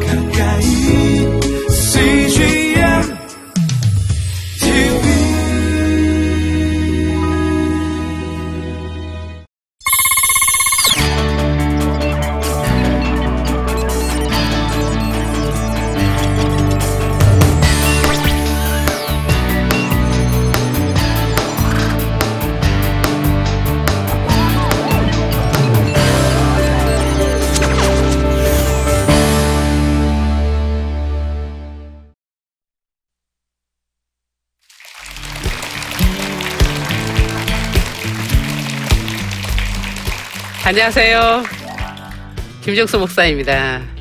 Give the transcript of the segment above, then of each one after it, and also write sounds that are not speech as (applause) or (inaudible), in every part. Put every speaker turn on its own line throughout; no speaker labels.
가까
안녕하세요. 김정수 목사입니다.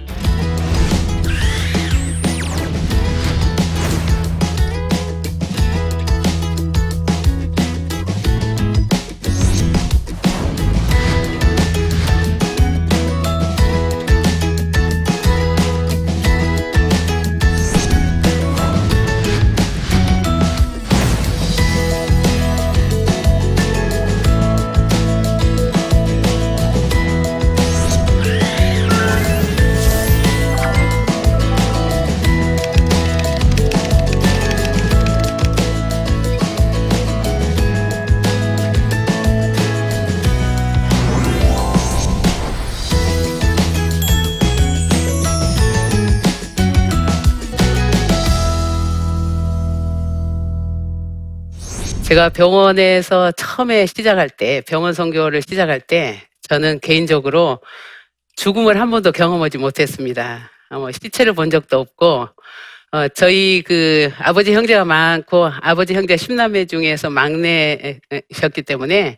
제가 병원에서 처음에 시작할 때, 병원 선교를 시작할 때, 저는 개인적으로 죽음을 한 번도 경험하지 못했습니다. 어, 뭐 시체를 본 적도 없고, 어, 저희 그 아버지 형제가 많고, 아버지 형제 10남매 중에서 막내셨기 때문에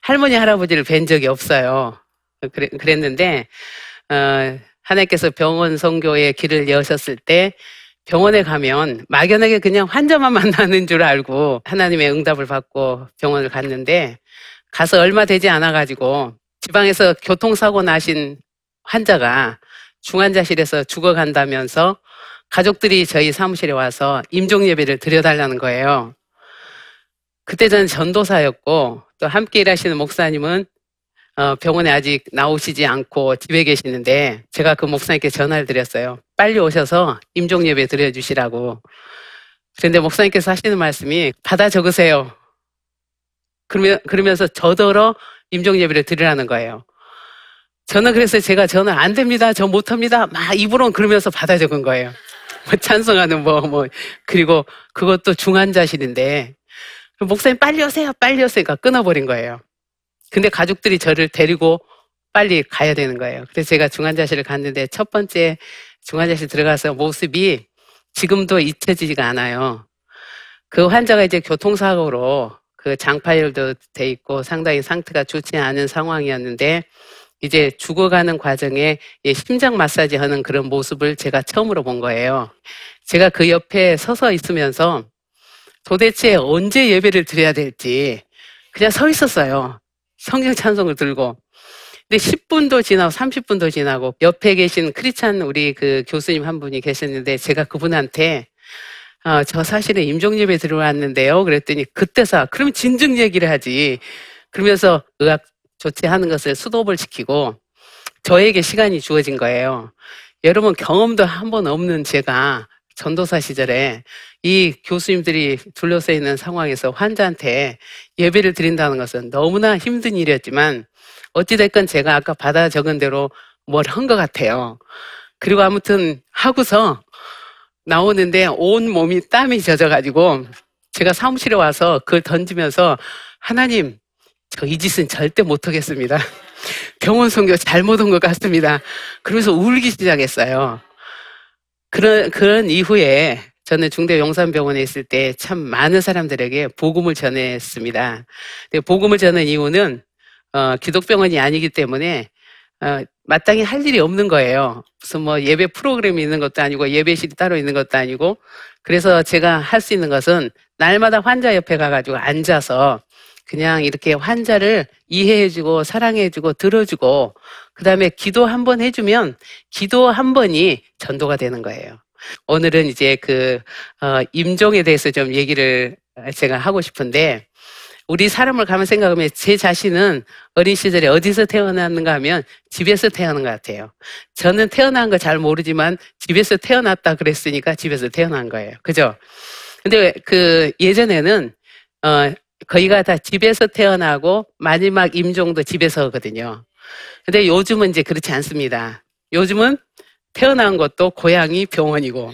할머니, 할아버지를 뵌 적이 없어요. 그래, 그랬는데, 어, 하나님께서 병원 선교의 길을 여셨을 때, 병원에 가면 막연하게 그냥 환자만 (laughs) 만나는 줄 알고 하나님의 응답을 받고 병원을 갔는데 가서 얼마 되지 않아 가지고 지방에서 교통사고 나신 환자가 중환자실에서 죽어간다면서 가족들이 저희 사무실에 와서 임종 예배를 드려달라는 거예요. 그때 저는 전도사였고 또 함께 일하시는 목사님은 어, 병원에 아직 나오시지 않고 집에 계시는데 제가 그 목사님께 전화를 드렸어요. 빨리 오셔서 임종 예배 드려주시라고. 그런데 목사님께서 하시는 말씀이 받아 적으세요. 그러면, 그러면서 저더러 임종 예배를 드리라는 거예요. 저는 그래서 제가 저는 안 됩니다. 저 못합니다. 막 입으로는 그러면서 받아 적은 거예요. 뭐 찬송하는 뭐, 뭐, 그리고 그것도 중환자실인데 목사님 빨리 오세요. 빨리 오세요. 그러니까 끊어버린 거예요. 근데 가족들이 저를 데리고 빨리 가야 되는 거예요. 그래서 제가 중환자실을 갔는데 첫 번째 중환자실 들어가서 모습이 지금도 잊혀지지가 않아요. 그 환자가 이제 교통사고로 그 장파열도 돼 있고 상당히 상태가 좋지 않은 상황이었는데 이제 죽어가는 과정에 심장 마사지 하는 그런 모습을 제가 처음으로 본 거예요. 제가 그 옆에 서서 있으면서 도대체 언제 예배를 드려야 될지 그냥 서 있었어요. 성경 찬송을 들고. 근데 10분도 지나고 30분도 지나고 옆에 계신 크리찬 우리 그 교수님 한 분이 계셨는데 제가 그분한테 어, 저 사실은 임종예배 들어왔는데요. 그랬더니 그때서 그러면 진즉 얘기를 하지. 그러면서 의학 조치하는 것을 수도업을 시키고 저에게 시간이 주어진 거예요. 여러분 경험도 한 번 없는 제가 전도사 시절에 이 교수님들이 둘러싸여 있는 상황에서 환자한테 예배를 드린다는 것은 너무나 힘든 일이었지만 어찌됐건 제가 아까 받아 적은 대로 뭘 한 것 같아요. 그리고 아무튼 하고서 나오는데 온 몸이 땀이 젖어가지고 제가 사무실에 와서 그걸 던지면서 하나님, 저 이 짓은 절대 못하겠습니다. (laughs) 병원 선교 잘못 온 것 같습니다. 그러면서 울기 시작했어요. 그런, 그런 이후에 저는 중대 용산병원에 있을 때 참 많은 사람들에게 복음을 전했습니다. 복음을 전한 이유는 어, 기독병원이 아니기 때문에 어, 마땅히 할 일이 없는 거예요. 무슨 뭐 예배 프로그램이 있는 것도 아니고 예배실이 따로 있는 것도 아니고 그래서 제가 할 수 있는 것은 날마다 환자 옆에 가가지고 앉아서 그냥 이렇게 환자를 이해해주고 사랑해주고 들어주고 그 다음에 기도 한 번 해주면 기도 한 번이 전도가 되는 거예요. 오늘은 이제 그 어, 임종에 대해서 좀 얘기를 제가 하고 싶은데 우리 사람을 가만 생각하면 제 자신은 어린 시절에 어디서 태어났는가 하면 집에서 태어난 것 같아요. 저는 태어난 거 잘 모르지만 집에서 태어났다 그랬으니까 집에서 태어난 거예요. 그죠? 근데 그 예전에는 어 거의가 다 집에서 태어나고 마지막 임종도 집에서 하거든요. 근데 요즘은 이제 그렇지 않습니다. 요즘은 태어난 것도 고향이 병원이고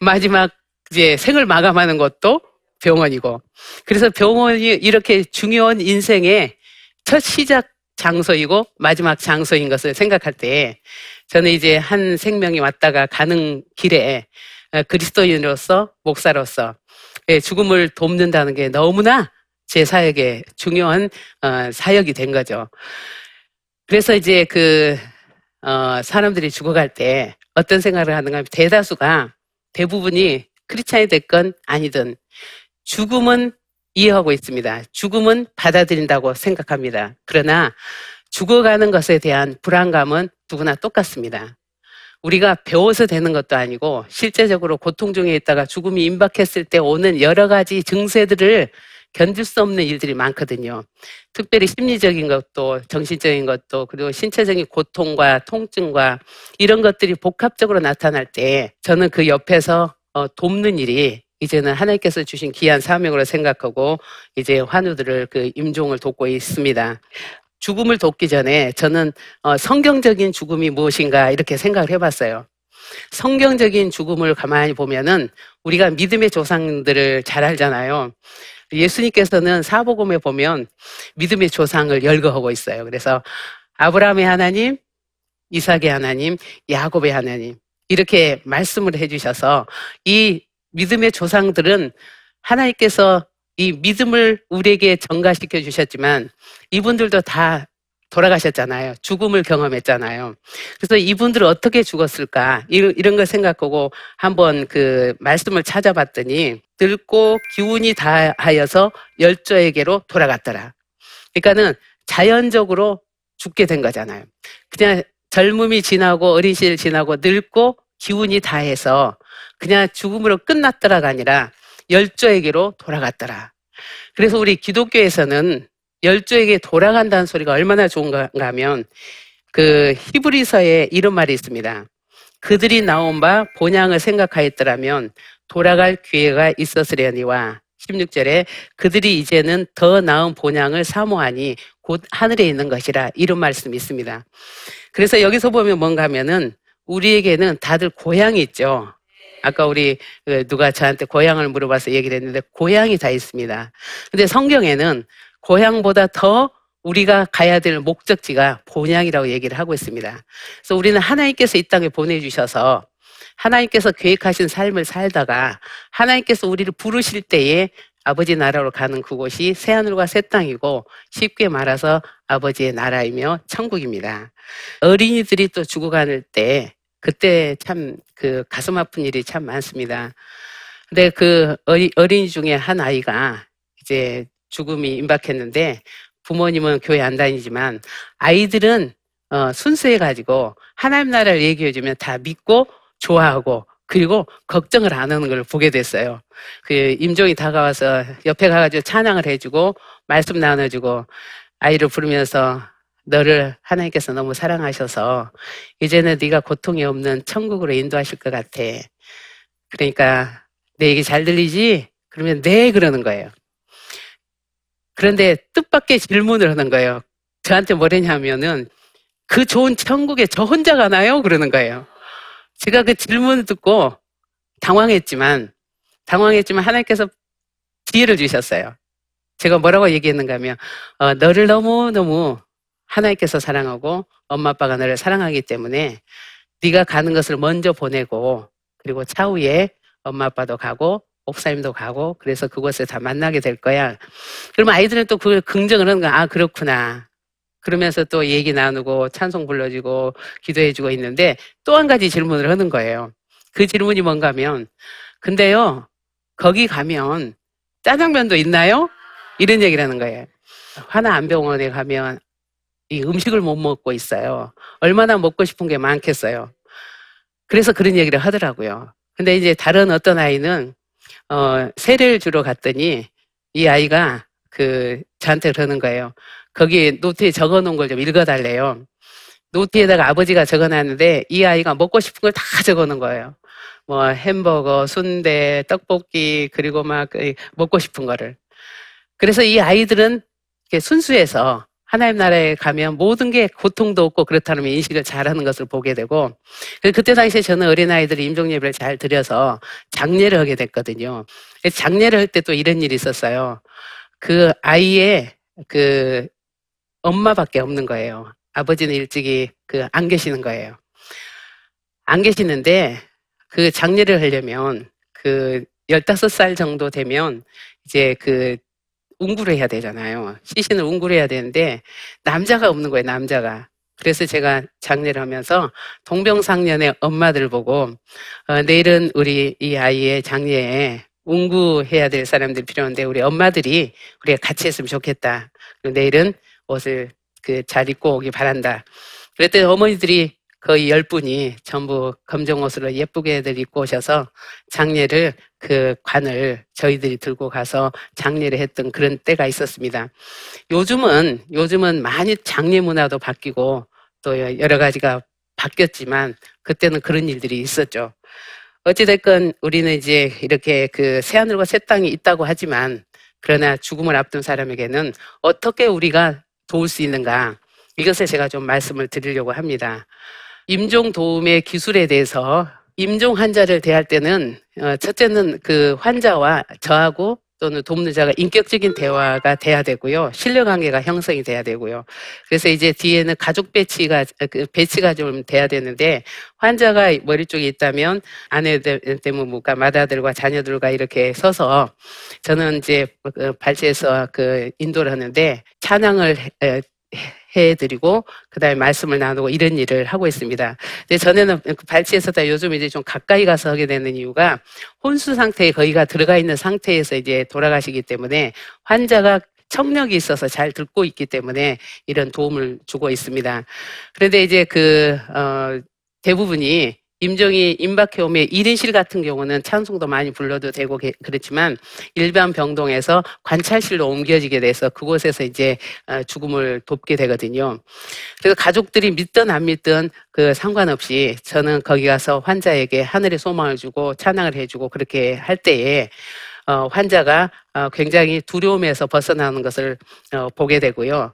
마지막 이제 생을 마감하는 것도 병원이고 그래서 병원이 이렇게 중요한 인생의 첫 시작 장소이고 마지막 장소인 것을 생각할 때 저는 이제 한 생명이 왔다가 가는 길에 어, 그리스도인으로서 목사로서 예, 죽음을 돕는다는 게 너무나 제 사역에 중요한 어, 사역이 된 거죠. 그래서 이제 그 어, 사람들이 죽어갈 때 어떤 생각을 하는가 하면 대다수가 대부분이 크리스찬이 됐건 아니든 죽음은 이해하고 있습니다. 죽음은 받아들인다고 생각합니다. 그러나 죽어가는 것에 대한 불안감은 누구나 똑같습니다. 우리가 배워서 되는 것도 아니고 실제적으로 고통 중에 있다가 죽음이 임박했을 때 오는 여러 가지 증세들을 견딜 수 없는 일들이 많거든요. 특별히 심리적인 것도 정신적인 것도 그리고 신체적인 고통과 통증과 이런 것들이 복합적으로 나타날 때 저는 그 옆에서 어, 돕는 일이 이제는 하나님께서 주신 귀한 사명으로 생각하고 이제 환우들을 그 임종을 돕고 있습니다. 죽음을 돕기 전에 저는 어, 성경적인 죽음이 무엇인가 이렇게 생각을 해봤어요. 성경적인 죽음을 가만히 보면은 우리가 믿음의 조상들을 잘 알잖아요. 예수님께서는 사복음에 보면 믿음의 조상을 열거하고 있어요. 그래서 아브라함의 하나님, 이삭의 하나님, 야곱의 하나님 이렇게 말씀을 해주셔서 이 믿음의 조상들은 하나님께서 이 믿음을 우리에게 전가시켜 주셨지만 이분들도 다 돌아가셨잖아요. 죽음을 경험했잖아요. 그래서 이분들은 어떻게 죽었을까? 이런 걸 생각하고 한번 그 말씀을 찾아봤더니 늙고 기운이 다하여서 열조에게로 돌아갔더라. 그러니까는 자연적으로 죽게 된 거잖아요. 그냥 젊음이 지나고 어린 시절 지나고 늙고 기운이 다해서 그냥 죽음으로 끝났더라가 아니라 열조에게로 돌아갔더라. 그래서 우리 기독교에서는 열조에게 돌아간다는 소리가 얼마나 좋은가 하면 그 히브리서에 이런 말이 있습니다. 그들이 나온 바 본향을 생각하였더라면 돌아갈 기회가 있었으려니와 16절에 그들이 이제는 더 나은 본향을 사모하니 곧 하늘에 있는 것이라 이런 말씀이 있습니다. 그래서 여기서 보면 뭔가 하면은 우리에게는 다들 고향이 있죠. 아까 우리 그 누가 저한테 고향을 물어봐서 얘기를 했는데 고향이 다 있습니다. 근데 성경에는 고향보다 더 우리가 가야 될 목적지가 본향이라고 얘기를 하고 있습니다. 그래서 우리는 하나님께서 이 땅에 보내주셔서 하나님께서 계획하신 삶을 살다가 하나님께서 우리를 부르실 때에 아버지 나라로 가는 그곳이 새하늘과 새 땅이고 쉽게 말해서 아버지의 나라이며 천국입니다. 어린이들이 또 죽어가는 때 그때 참 그 가슴 아픈 일이 참 많습니다. 근데 그 어린이 중에 한 아이가 이제 죽음이 임박했는데 부모님은 교회 안 다니지만 아이들은 어, 순수해 가지고 하나님 나라를 얘기해 주면 다 믿고 좋아하고 그리고 걱정을 안 하는 걸 보게 됐어요. 그 임종이 다가와서 옆에 가가지고 찬양을 해주고 말씀 나눠주고 아이를 부르면서 너를 하나님께서 너무 사랑하셔서 이제는 네가 고통이 없는 천국으로 인도하실 것 같아. 그러니까 내 얘기 잘 들리지? 그러면 네 그러는 거예요. 그런데 뜻밖의 질문을 하는 거예요. 저한테 뭐랬냐면은 그 좋은 천국에 저 혼자 가나요? 그러는 거예요. 제가 그 질문을 듣고 당황했지만 당황했지만 하나님께서 지혜를 주셨어요. 제가 뭐라고 얘기했는가 하면 어, 너를 너무너무 하나님께서 사랑하고 엄마 아빠가 너를 사랑하기 때문에 네가 가는 것을 먼저 보내고 그리고 차후에 엄마 아빠도 가고 목사님도 가고 그래서 그곳에 다 만나게 될 거야. 그러면 아이들은 또 그걸 긍정을 하는 거야. 아 그렇구나. 그러면서 또 얘기 나누고 찬송 불러주고 기도해주고 있는데 또 한 가지 질문을 하는 거예요. 그 질문이 뭔가 하면 근데요 거기 가면 짜장면도 있나요? 이런 얘기를 하는 거예요. 하나안병원에 가면 이 음식을 못 먹고 있어요. 얼마나 먹고 싶은 게 많겠어요. 그래서 그런 얘기를 하더라고요. 근데 이제 다른 어떤 아이는 어, 세례를 주러 갔더니 이 아이가 그 저한테 그러는 거예요. 거기 노트에 적어 놓은 걸 좀 읽어 달래요. 노트에다가 아버지가 적어 놨는데 이 아이가 먹고 싶은 걸 다 적어 놓은 거예요. 뭐 햄버거, 순대, 떡볶이 그리고 막그 먹고 싶은 거를. 그래서 이 아이들은 순수해서 하나님 나라에 가면 모든 게 고통도 없고 그렇다는 인식을 잘하는 것을 보게 되고 그래서 그때 당시에 저는 어린아이들이 임종 예배를 잘 드려서 장례를 하게 됐거든요. 그래서 장례를 할 때 또 이런 일이 있었어요. 그 아이의 그 엄마밖에 없는 거예요. 아버지는 일찍이 그 안 계시는 거예요. 안 계시는데 그 장례를 하려면 그 15살 정도 되면 이제 그 웅구를 해야 되잖아요. 시신을 웅구를 해야 되는데 남자가 없는 거예요, 남자가. 그래서 제가 장례를 하면서 동병상련의 엄마들 보고 어, 내일은 우리 이 아이의 장례에 웅구해야 될 사람들이 필요한데 우리 엄마들이 우리가 같이 했으면 좋겠다. 내일은 옷을 그 잘 입고 오기 바란다. 그랬더니 어머니들이 거의 열 분이 전부 검정 옷으로 예쁘게들 입고 오셔서 장례를 그 관을 저희들이 들고 가서 장례를 했던 그런 때가 있었습니다. 요즘은 요즘은 많이 장례 문화도 바뀌고 또 여러 가지가 바뀌었지만 그때는 그런 일들이 있었죠. 어찌됐건 우리는 이제 이렇게 그 새하늘과 새 땅이 있다고 하지만 그러나 죽음을 앞둔 사람에게는 어떻게 우리가 도울 수 있는가 이것을 제가 좀 말씀을 드리려고 합니다. 임종 도움의 기술에 대해서 임종 환자를 대할 때는 어, 첫째는 그 환자와 저하고 또는 돕는 자가 인격적인 대화가 돼야 되고요. 신뢰 관계가 형성이 돼야 되고요. 그래서 이제 뒤에는 가족 배치가 그 배치가 좀 돼야 되는데 환자가 머리 쪽에 있다면 아내 때문에 뭔가 맏아들과 자녀들과 이렇게 서서 저는 이제 그 발치에서 그 인도를 하는데 찬양을 해- 해드리고 그다음에 말씀을 나누고 이런 일을 하고 있습니다. 근데 전에는 그 발치에서 다 요즘 이제 좀 가까이 가서 하게 되는 이유가 혼수 상태에 거기가 들어가 있는 상태에서 이제 돌아가시기 때문에 환자가 청력이 있어서 잘 듣고 있기 때문에 이런 도움을 주고 있습니다. 그런데 이제 그, 어, 대부분이 임종이 임박해 오면 1인실 같은 경우는 찬송도 많이 불러도 되고 게- 그렇지만 일반 병동에서 관찰실로 옮겨지게 돼서 그곳에서 이제 어, 죽음을 돕게 되거든요. 그래서 가족들이 믿든 안 믿든 그 상관없이 저는 거기 가서 환자에게 하늘의 소망을 주고 찬양을 해주고 그렇게 할 때에 어, 환자가 어, 굉장히 두려움에서 벗어나는 것을 어, 보게 되고요.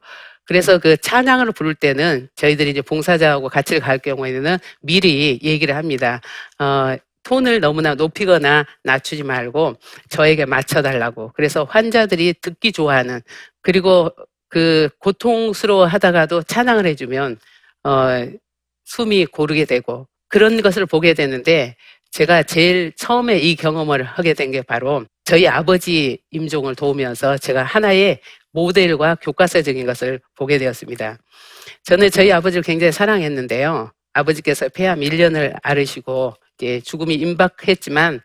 그래서 그 찬양을 부를 때는 저희들이 이제 봉사자하고 같이 갈 경우에는 미리 얘기를 합니다. 어, 톤을 너무나 높이거나 낮추지 말고 저에게 맞춰달라고. 그래서 환자들이 듣기 좋아하는 그리고 그 고통스러워 하다가도 찬양을 해주면 어, 숨이 고르게 되고 그런 것을 보게 되는데 제가 제일 처음에 이 경험을 하게 된 게 바로 저희 아버지 임종을 도우면서 제가 하나의 모델과 교과서적인 것을 보게 되었습니다. 저는 저희 아버지를 굉장히 사랑했는데요. 아버지께서 폐암 1년을 앓으시고 이제 죽음이 임박했지만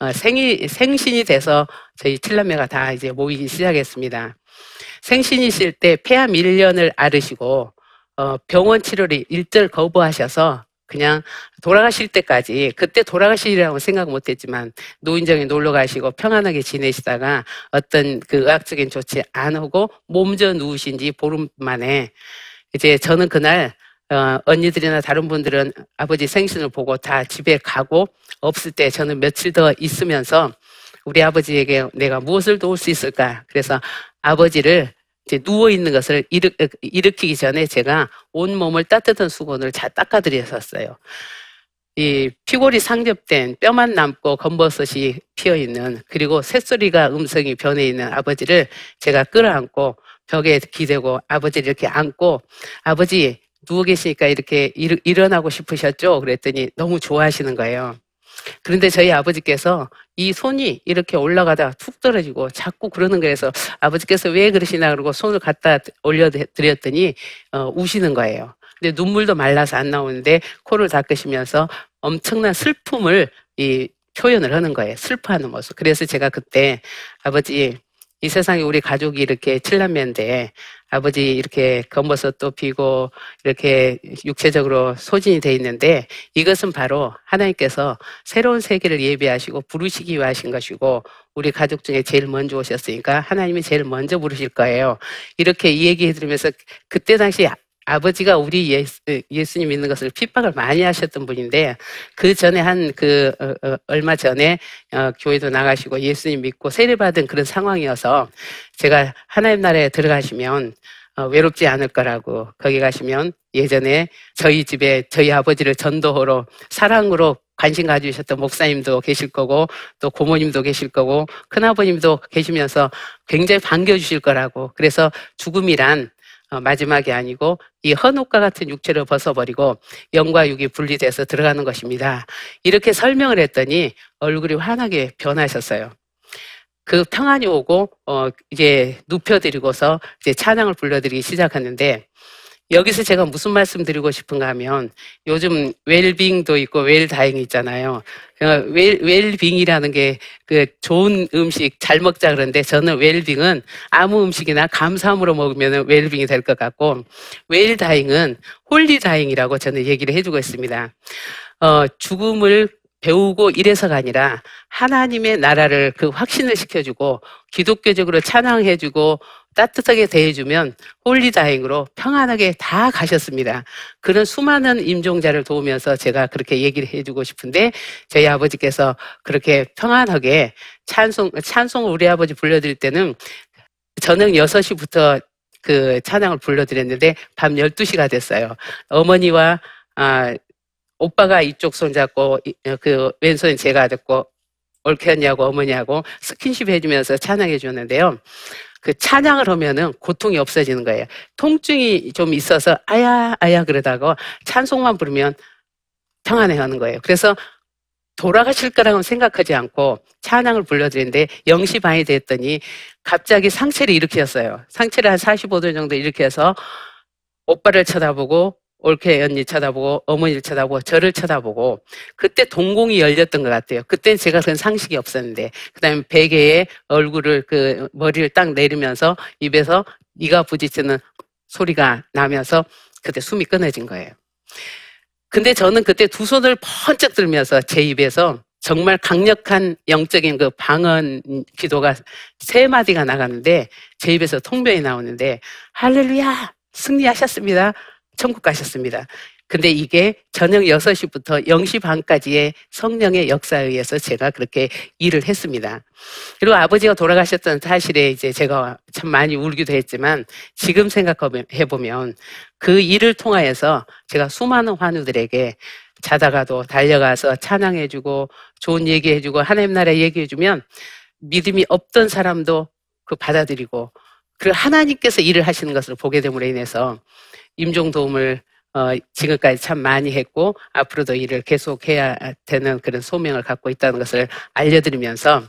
어, 생이 생신이 돼서 저희 칠남매가 다 이제 모이기 시작했습니다. 생신이실 때 폐암 1년을 앓으시고 어, 병원 치료를 일절 거부하셔서 그냥 돌아가실 때까지 그때 돌아가시리라고 생각 못했지만 노인정에 놀러 가시고 평안하게 지내시다가 어떤 그 의학적인 조치 안 하고 몸져 누우신 지 보름 만에 이제 저는 그날 어, 언니들이나 다른 분들은 아버지 생신을 보고 다 집에 가고 없을 때 저는 며칠 더 있으면서 우리 아버지에게 내가 무엇을 도울 수 있을까? 그래서 아버지를 누워 있는 것을 일으, 일으키기 전에 제가 온 몸을 따뜻한 수건을 잘 닦아드렸었어요. 이 피골이 상접된 뼈만 남고 검버섯이 피어 있는 그리고 새소리가 음성이 변해 있는 아버지를 제가 끌어안고 벽에 기대고 아버지를 이렇게 안고 아버지 누워 계시니까 이렇게 일, 일어나고 싶으셨죠? 그랬더니 너무 좋아하시는 거예요. 그런데 저희 아버지께서 이 손이 이렇게 올라가다가 툭 떨어지고 자꾸 그러는 거에서 아버지께서 왜 그러시나 그러고 손을 갖다 올려 드렸더니 어, 우시는 거예요. 근데 눈물도 말라서 안 나오는데 코를 닦으시면서 엄청난 슬픔을 이 표현을 하는 거예요. 슬퍼하는 모습. 그래서 제가 그때 아버지 이 세상에 우리 가족이 이렇게 칠남매인데 아버지 이렇게 검버섯도 피고 이렇게 육체적으로 소진이 돼 있는데 이것은 바로 하나님께서 새로운 세계를 예비하시고 부르시기 위해 하신 것이고 우리 가족 중에 제일 먼저 오셨으니까 하나님이 제일 먼저 부르실 거예요. 이렇게 이 얘기 해드리면서 그때 당시 아버지가 우리 예수, 예수님 믿는 것을 핍박을 많이 하셨던 분인데 그 전에 한 그 얼마 전에 어, 교회도 나가시고 예수님 믿고 세례받은 그런 상황이어서 제가 하나님 나라에 들어가시면 어, 외롭지 않을 거라고 거기 가시면 예전에 저희 집에 저희 아버지를 전도하러 사랑으로 관심 가지셨던 목사님도 계실 거고 또 고모님도 계실 거고 큰아버님도 계시면서 굉장히 반겨주실 거라고. 그래서 죽음이란 어, 마지막이 아니고 이 헌옷과 같은 육체를 벗어버리고 영과 육이 분리돼서 들어가는 것입니다. 이렇게 설명을 했더니 얼굴이 환하게 변하셨어요. 그 평안이 오고 어 이제 눕혀드리고서 이제 찬양을 불러드리기 시작하는데 여기서 제가 무슨 말씀 드리고 싶은가 하면 요즘 웰빙도 있고 웰다잉 있잖아요. 어, 웰, 웰빙이라는 게 그 좋은 음식 잘 먹자 그러는데 저는 웰빙은 아무 음식이나 감사함으로 먹으면 웰빙이 될 것 같고 웰다잉은 홀리다잉이라고 저는 얘기를 해주고 있습니다. 어, 죽음을 배우고 이래서가 아니라 하나님의 나라를 그 확신을 시켜주고 기독교적으로 찬양해주고 따뜻하게 대해주면 holy dying으로 평안하게 다 가셨습니다. 그런 수많은 임종자를 도우면서 제가 그렇게 얘기를 해주고 싶은데 저희 아버지께서 그렇게 평안하게 찬송, 찬송을 우리 아버지 불러드릴 때는 저녁 6시부터 그 찬양을 불러드렸는데 밤 12시가 됐어요. 어머니와 아, 오빠가 이쪽 손 잡고 그 왼손 제가 잡고 옳겠냐고 어머니하고 스킨십 해주면서 찬양해 주는데요. 그 찬양을 하면은 고통이 없어지는 거예요. 통증이 좀 있어서 아야 아야 그러다가 찬송만 부르면 평안해 하는 거예요. 그래서 돌아가실 거라고 생각하지 않고 찬양을 불러드리는데 0시 반이 됐더니 갑자기 상체를 일으켰어요. 상체를 한 45도 정도 일으켜서 오빠를 쳐다보고 올케 언니 쳐다보고 어머니를 쳐다보고 저를 쳐다보고 그때 동공이 열렸던 것 같아요. 그때 제가 그런 상식이 없었는데 그다음에 베개에 얼굴을 그 머리를 딱 내리면서 입에서 이가 부딪히는 소리가 나면서 그때 숨이 끊어진 거예요. 근데 저는 그때 두 손을 번쩍 들면서 제 입에서 정말 강력한 영적인 그 방언 기도가 세 마디가 나가는데 제 입에서 통변이 나오는데 할렐루야 승리하셨습니다. 천국 가셨습니다. 근데 이게 저녁 6시부터 0시 반까지의 성령의 역사에 의해서 제가 그렇게 일을 했습니다. 그리고 아버지가 돌아가셨던 사실에 이제 제가 참 많이 울기도 했지만 지금 생각해보면 그 일을 통하여서 제가 수많은 환우들에게 자다가도 달려가서 찬양해주고 좋은 얘기해주고 하나님 나라 얘기해주면 믿음이 없던 사람도 그 받아들이고 그 하나님께서 일을 하시는 것을 보게 됨으로 인해서 임종 도움을 어, 지금까지 참 많이 했고 앞으로도 일을 계속해야 되는 그런 소명을 갖고 있다는 것을 알려드리면서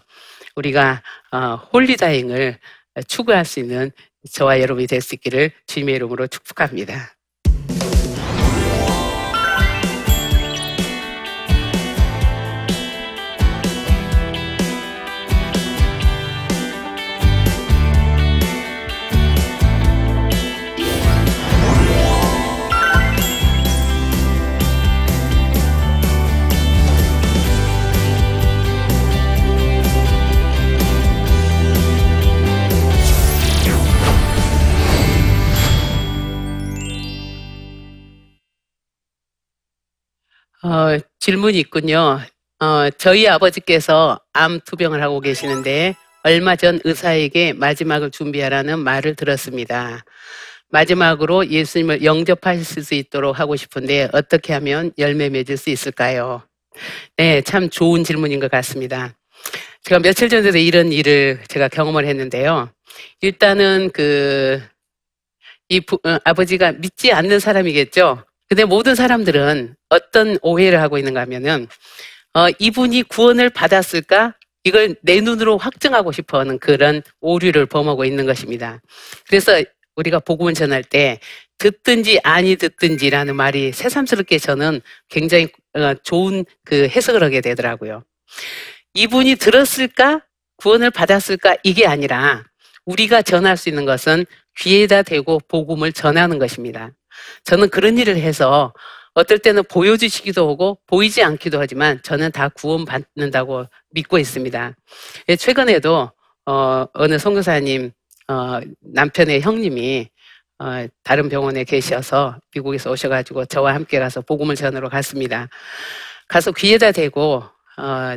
우리가 어, 홀리다잉을 추구할 수 있는 저와 여러분이 될 수 있기를 주님의 이름으로 축복합니다. 어, 질문이 있군요. 어, 저희 아버지께서 암 투병을 하고 계시는데 얼마 전 의사에게 마지막을 준비하라는 말을 들었습니다. 마지막으로 예수님을 영접하실 수 있도록 하고 싶은데 어떻게 하면 열매 맺을 수 있을까요? 네, 참 좋은 질문인 것 같습니다. 제가 며칠 전에도 이런 일을 제가 경험을 했는데요. 일단은 그, 이 부, 어, 아버지가 믿지 않는 사람이겠죠. 근데 모든 사람들은 어떤 오해를 하고 있는가 하면은, 어, 이분이 구원을 받았을까? 이걸 내 눈으로 확증하고 싶어 하는 그런 오류를 범하고 있는 것입니다. 그래서 우리가 복음을 전할 때 듣든지 아니 듣든지라는 말이 새삼스럽게 저는 굉장히 어, 좋은 그 해석을 하게 되더라고요. 이분이 들었을까? 구원을 받았을까? 이게 아니라 우리가 전할 수 있는 것은 귀에다 대고 복음을 전하는 것입니다. 저는 그런 일을 해서 어떨 때는 보여주시기도 하고 보이지 않기도 하지만 저는 다 구원받는다고 믿고 있습니다. 예, 최근에도 어, 어느 선교사님 어, 남편의 형님이 어, 다른 병원에 계셔서 미국에서 오셔가지고 저와 함께 가서 복음을 전하러 갔습니다. 가서 귀에다 대고 어,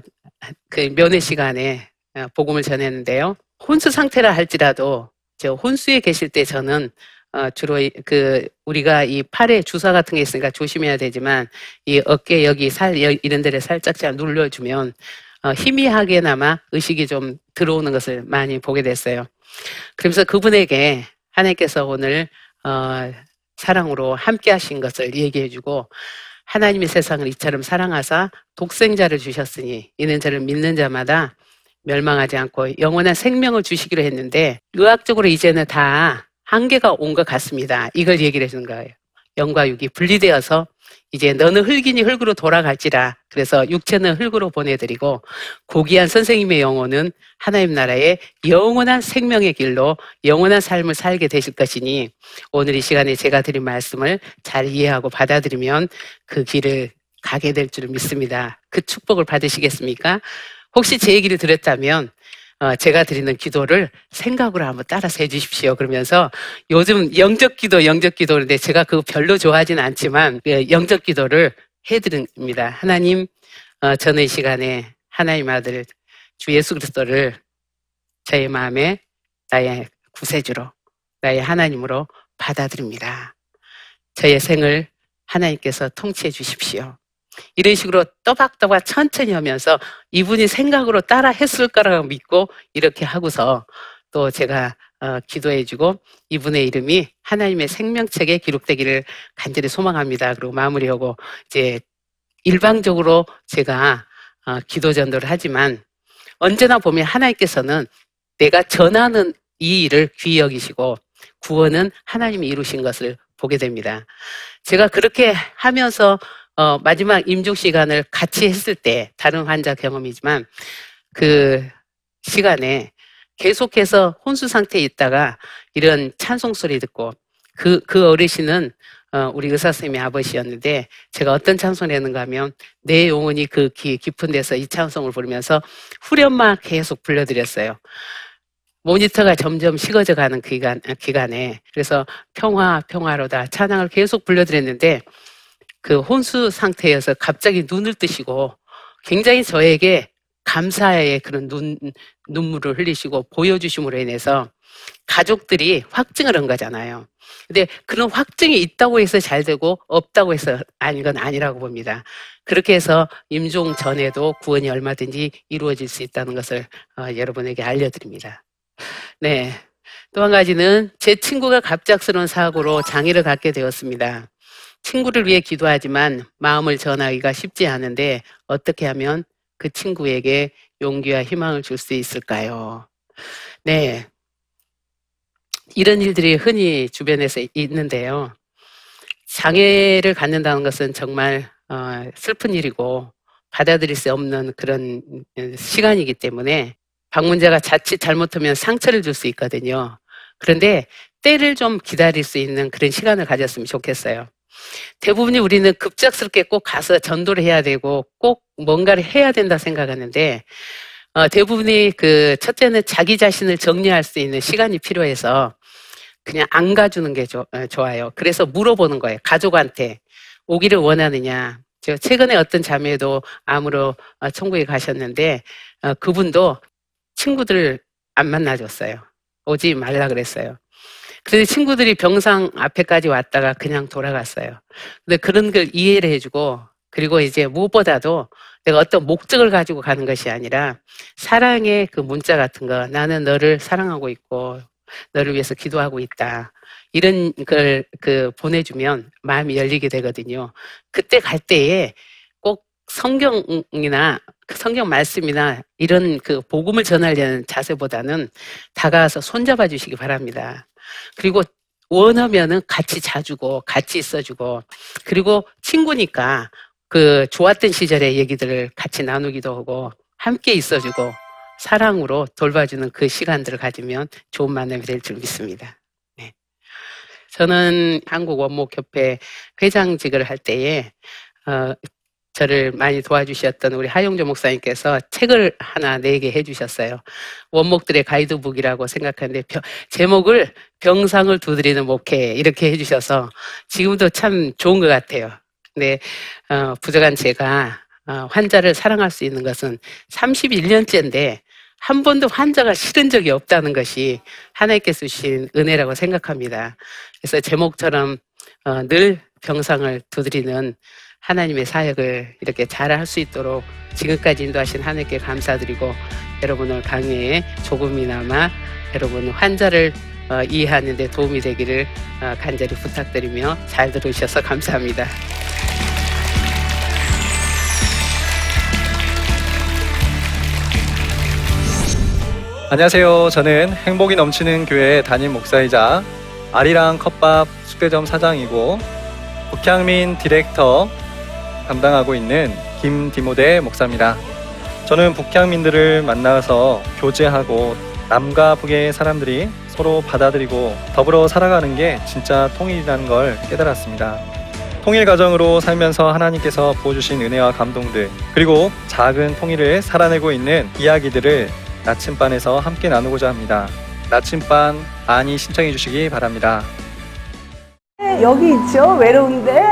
그 면회 시간에 어, 복음을 전했는데요. 혼수 상태라 할지라도 저 혼수에 계실 때 저는 어, 주로 이- 그 우리가 이 팔에 주사 같은 게 있으니까 조심해야 되지만 이 어깨 여기 살 여- 이런 데를 살짝 잘 눌러주면 어, 희미하게나마 의식이 좀 들어오는 것을 많이 보게 됐어요. 그러면서 그분에게 하나님께서 오늘 어, 사랑으로 함께 하신 것을 얘기해 주고 하나님이 세상을 이처럼 사랑하사 독생자를 주셨으니 이는 저를 믿는 자마다 멸망하지 않고 영원한 생명을 주시기로 했는데 의학적으로 이제는 다 한계가 온 것 같습니다. 이걸 얘기를 해주는 거예요. 영과 육이 분리되어서 이제 너는 흙이니 흙으로 돌아갈지라 그래서 육체는 흙으로 보내드리고 고귀한 선생님의 영혼은 하나님 나라의 영원한 생명의 길로 영원한 삶을 살게 되실 것이니 오늘 이 시간에 제가 드린 말씀을 잘 이해하고 받아들이면 그 길을 가게 될 줄 믿습니다. 그 축복을 받으시겠습니까? 혹시 제 얘기를 들었다면 어, 제가 드리는 기도를 생각으로 한번 따라서 해주십시오. 그러면서 요즘 영적 기도, 영적 기도인데 제가 그거 별로 좋아하지는 않지만 예, 영적 기도를 해드립니다. 하나님, 어, 저는 이 시간에 하나님 아들 주 예수 그리스도를 저의 마음에 나의 구세주로, 나의 하나님으로 받아들입니다. 저의 생을 하나님께서 통치해 주십시오. 이런 식으로 또박또박 천천히 하면서 이분이 생각으로 따라 했을 거라고 믿고 이렇게 하고서 또 제가 어, 기도해주고 이분의 이름이 하나님의 생명책에 기록되기를 간절히 소망합니다. 그리고 마무리하고 이제 일방적으로 제가 어, 기도 전도를 하지만 언제나 보면 하나님께서는 내가 전하는 이 일을 귀히 여기시고 구원은 하나님이 이루신 것을 보게 됩니다. 제가 그렇게 하면서 어, 마지막 임종 시간을 같이 했을 때 다른 환자 경험이지만 그 시간에 계속해서 혼수 상태에 있다가 이런 찬송 소리 듣고 그, 그 어르신은 어, 우리 의사 선생님의 아버지였는데 제가 어떤 찬송을 했는가 하면 내 영혼이 그 기, 깊은 데서 이 찬송을 부르면서 후렴만 계속 불러드렸어요. 모니터가 점점 식어져 가는 그 기간, 기간에 그래서 평화 평화로다 찬양을 계속 불러드렸는데 그 혼수 상태에서 갑자기 눈을 뜨시고 굉장히 저에게 감사의 그런 눈, 눈물을 흘리시고 보여주심으로 인해서 가족들이 확증을 한 거잖아요. 근데 그런 확증이 있다고 해서 잘 되고 없다고 해서 아닌 건 아니라고 봅니다. 그렇게 해서 임종 전에도 구원이 얼마든지 이루어질 수 있다는 것을 어, 여러분에게 알려드립니다. 네. 또 한 가지는 제 친구가 갑작스러운 사고로 장애를 갖게 되었습니다. 친구를 위해 기도하지만 마음을 전하기가 쉽지 않은데 어떻게 하면 그 친구에게 용기와 희망을 줄 수 있을까요? 네. 이런 일들이 흔히 주변에서 있는데요. 장애를 갖는다는 것은 정말 어, 슬픈 일이고 받아들일 수 없는 그런 음, 시간이기 때문에 방문자가 자칫 잘못하면 상처를 줄 수 있거든요. 그런데 때를 좀 기다릴 수 있는 그런 시간을 가졌으면 좋겠어요. 대부분이 우리는 급작스럽게 꼭 가서 전도를 해야 되고 꼭 뭔가를 해야 된다 생각하는데 어, 대부분이 그 첫째는 자기 자신을 정리할 수 있는 시간이 필요해서 그냥 안 가주는 게 조- 어, 좋아요. 그래서 물어보는 거예요. 가족한테 오기를 원하느냐. 제가 최근에 어떤 자매도 암으로 어, 천국에 가셨는데 어, 그분도 친구들을 안 만나줬어요. 오지 말라 그랬어요. 그래서 친구들이 병상 앞에까지 왔다가 그냥 돌아갔어요. 근데 그런 걸 이해를 해주고 그리고 이제 무엇보다도 내가 어떤 목적을 가지고 가는 것이 아니라 사랑의 그 문자 같은 거 나는 너를 사랑하고 있고 너를 위해서 기도하고 있다. 이런 걸 그 보내주면 마음이 열리게 되거든요. 그때 갈 때에 꼭 성경이나 그 성경 말씀이나 이런 그 복음을 전하려는 자세보다는 다가와서 손잡아 주시기 바랍니다. 그리고 원하면은 같이 자주고 같이 있어주고 그리고 친구니까 그 좋았던 시절의 얘기들을 같이 나누기도 하고 함께 있어주고 사랑으로 돌봐주는 그 시간들을 가지면 좋은 만남이 될 줄 믿습니다. 네. 저는 한국 원목협회 회장직을 할 때에 어, 저를 많이 도와주셨던 우리 하용조 목사님께서 책을 하나 내게 해주셨어요. 원목들의 가이드북이라고 생각하는데 병- 제목을 병상을 두드리는 목회 이렇게 해주셔서 지금도 참 좋은 것 같아요. 근데 어, 부족한 제가 어, 환자를 사랑할 수 있는 것은 31년째인데 한 번도 환자가 싫은 적이 없다는 것이 하나님께서 주신 은혜라고 생각합니다. 그래서 제목처럼 어, 늘 병상을 두드리는 하나님의 사역을 이렇게 잘 할 수 있도록 지금까지 인도하신 하나님께 감사드리고 여러분을 강의에 조금이나마 여러분 환자를 어, 이해하는 데 도움이 되기를 어, 간절히 부탁드리며 잘 들으셔서 감사합니다.
안녕하세요. 저는 행복이 넘치는 교회 담임 목사이자 아리랑 컵밥 숙대점 사장이고 북향민 디렉터 담당하고 있는 김디모데 목사입니다. 저는 북향민들을 만나서 교제하고 남과 북의 사람들이 서로 받아들이고 더불어 살아가는 게 진짜 통일이라는 걸 깨달았습니다. 통일 가정으로 살면서 하나님께서 부어주신 은혜와 감동들 그리고 작은 통일을 살아내고 있는 이야기들을 나침반에서 함께 나누고자 합니다. 나침반 많이 신청해 주시기 바랍니다.
여기 있죠 외로운데 아,